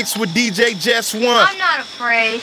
mix with DJ Just One. I'm not afraid.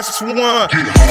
last one.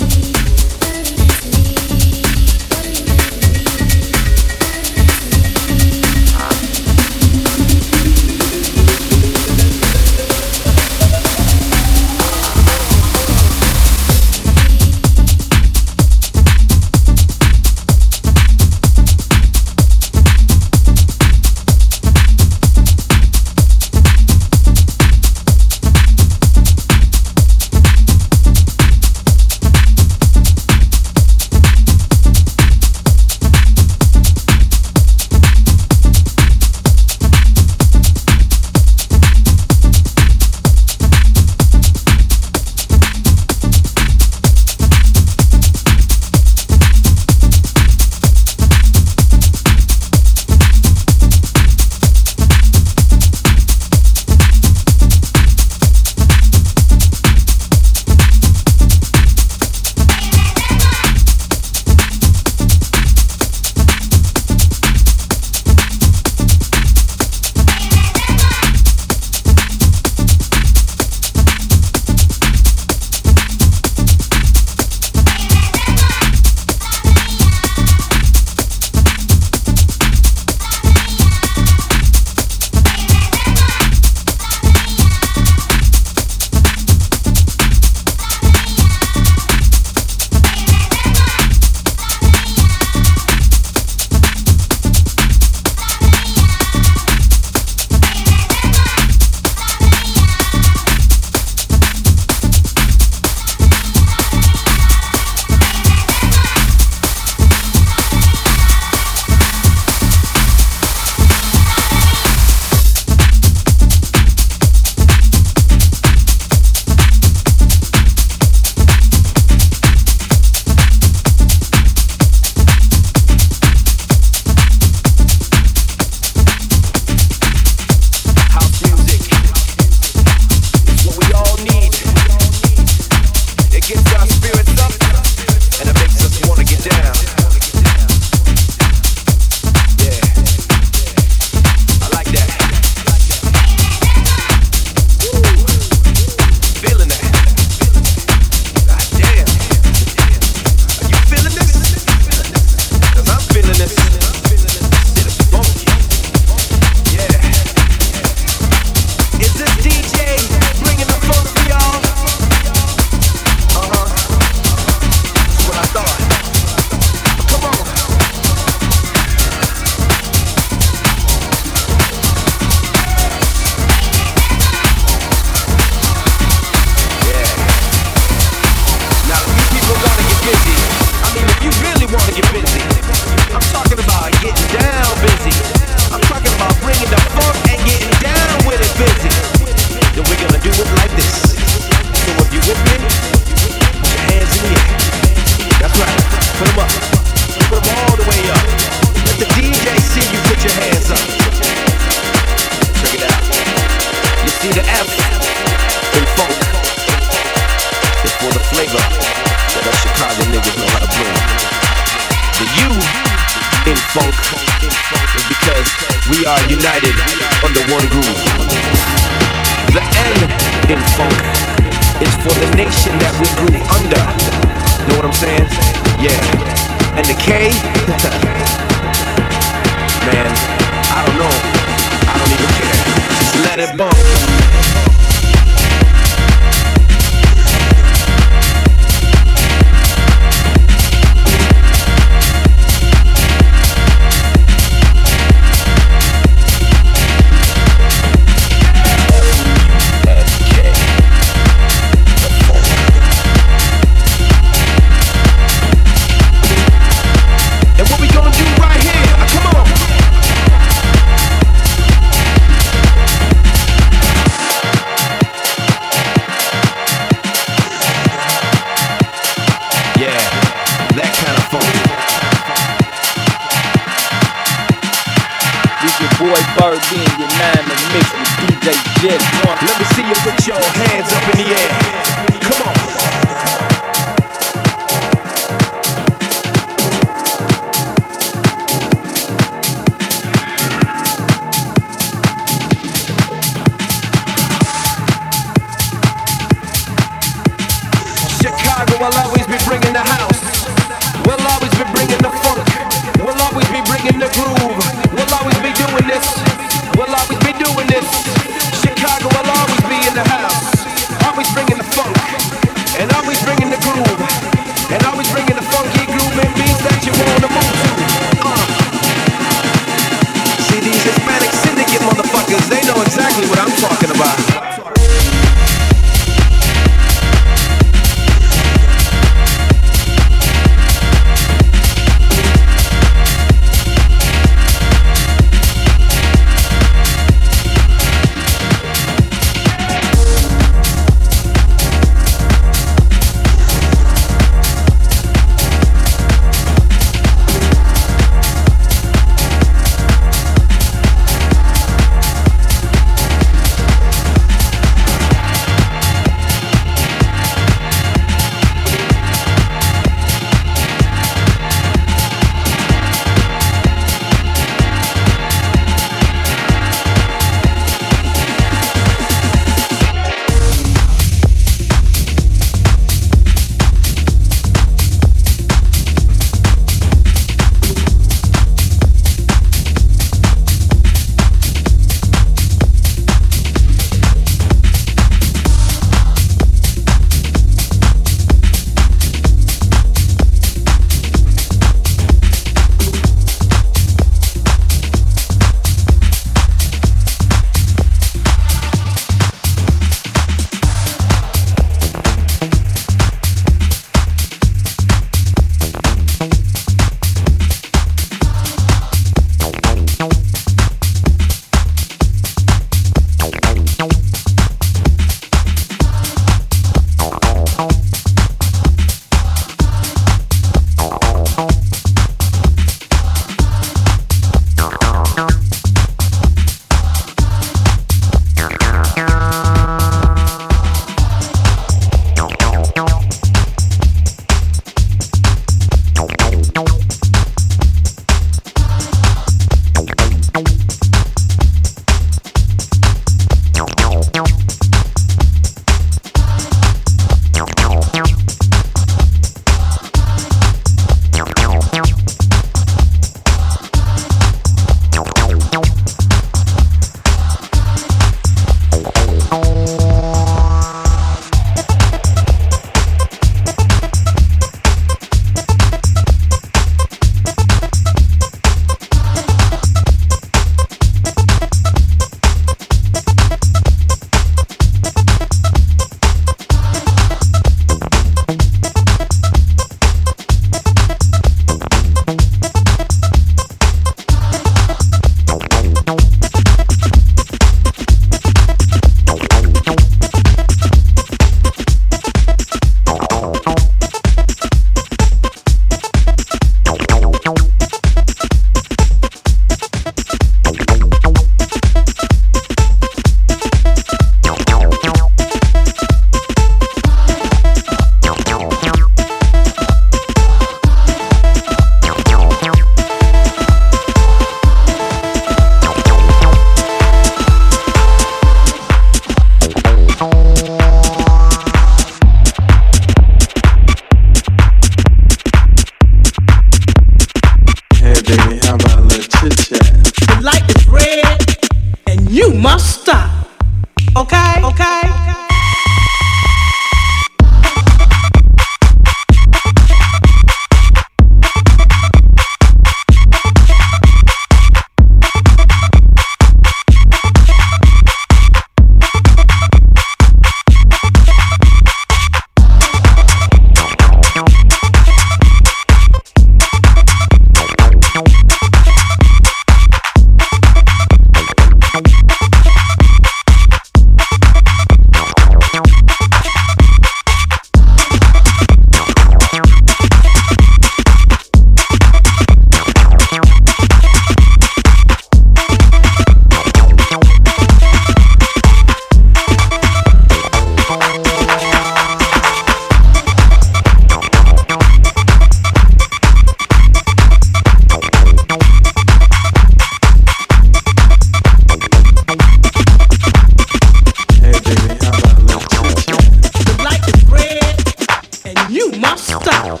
must stop.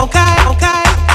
Okay, okay.